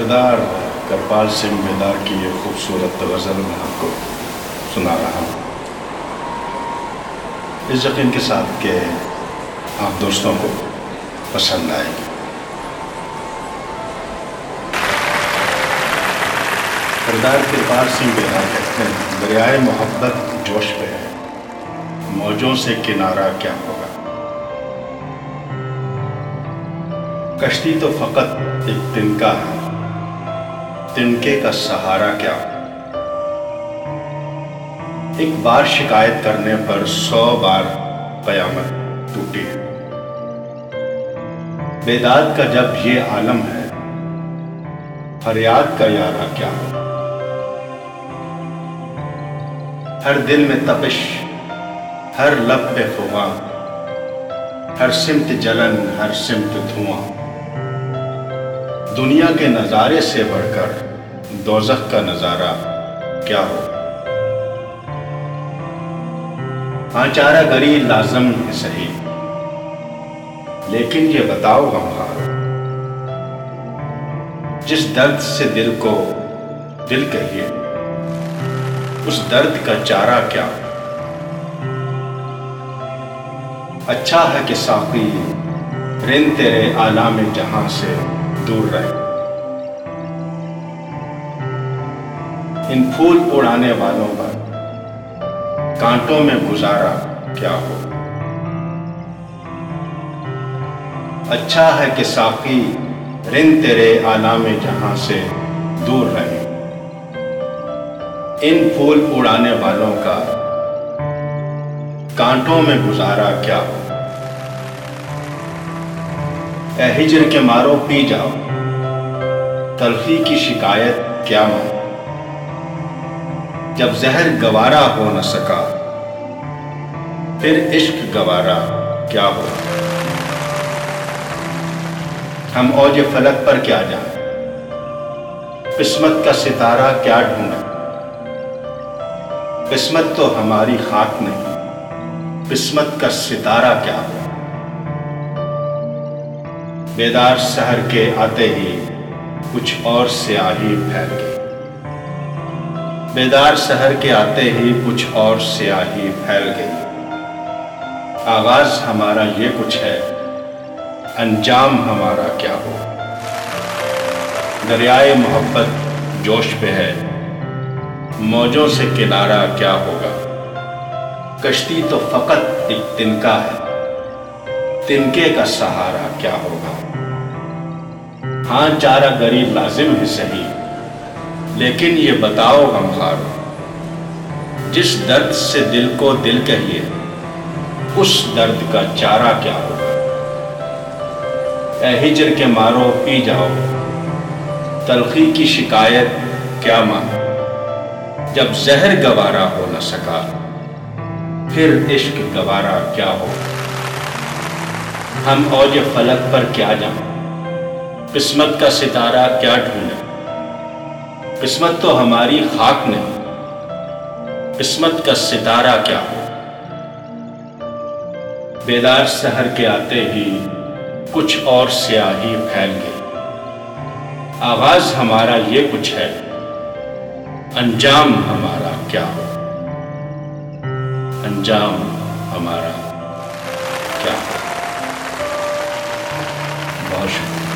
سردار کرپال سنگھ بیدار کی یہ خوبصورت غزل میں آپ کو سنا رہا ہوں۔ اس یقین کے ساتھ کہ آپ دوستوں کو پسند آئے گی۔ سردار کرپال سنگھ بیدار کہتے ہیں، دریائے محبت جوش پہ ہے۔ موجوں سے کنارہ کیا ہوگا؟ کشتی تو فقط ایک تنکا ہے۔ تنکے کا سہارا کیا؟ ایک بار شکایت کرنے پر سو بار قیامت ٹوٹی۔ بیداد کا جب یہ عالم ہے، فریاد کا یارہ کیا؟ ہر دل میں تپش، ہر لب پہ فواں ہر سمت جلن، ہر سمت دھواں۔ دنیا کے نظارے سے بڑھ کر دوزخ کا نظارہ کیا ہو؟ ہاں چارہ گری لازم ہے صحیح، لیکن یہ بتاؤ ہمارا جس درد سے دل کو دل کہیے، اس درد کا چارہ کیا؟ اچھا ہے کہ ساقی رن تیرے عالم جہاں سے۔ دور رہے۔ ان پھول اڑانے والوں پر کانٹوں میں گزارا کیا ہو۔ اچھا ہے کہ ساقی رن تیرے عالم جہاں سے دور رہے۔ ان پھول اڑانے والوں کا کانٹوں میں گزارا کیا ہو۔ اے ہجر کے مارو، پی جاؤ۔ تلخی کی شکایت کیا ماں جب زہر گوارا ہو نہ سکا، پھر عشق گوارا کیا ہو؟ ہم اوج فلک پر کیا جائیں قسمت کا ستارہ کیا ڈھونڈیں قسمت تو ہماری خاک نہیں، قسمت کا ستارہ کیا ہو؟ بیدار سہر کے آتے ہی کچھ اور سیاہی پھیل گئی بیدار سہر کے آتے ہی کچھ اور سیاہی پھیل گئی۔ آغاز ہمارا یہ کچھ ہے، انجام ہمارا کیا ہو؟ دریائے محبت جوش پہ ہے، موجوں سے کنارہ کیا ہوگا؟ کشتی تو فقط ایک تنکا ہے۔ تنکے کا سہارا کیا ہوگا؟ ہاں چارہ گری لازم ہے صحیح، لیکن یہ بتاؤ غمخارو جس درد سے دل کو دل کہیے، اس درد کا چارہ کیا ہوگا؟ اے ہجر کے مارو، پی جاؤ، تلخی کی شکایت کیا مانو؟ جب زہر گوارا ہو نہ سکا، پھر عشق گوارا کیا ہوگا؟ ہم اوج فلک پر کیا جائیں قسمت کا ستارہ کیا ڈھونڈیں قسمت تو ہماری خاک نہیں قسمت کا ستارہ کیا؟ ہو بیدار سہر کے آتے ہی کچھ اور سیاہی پھیل گئی۔ آغاز ہمارا یہ کچھ ہے، انجام ہمارا کیا؟ ہو انجام ہمارا کیا؟ ہو بہت شکریہ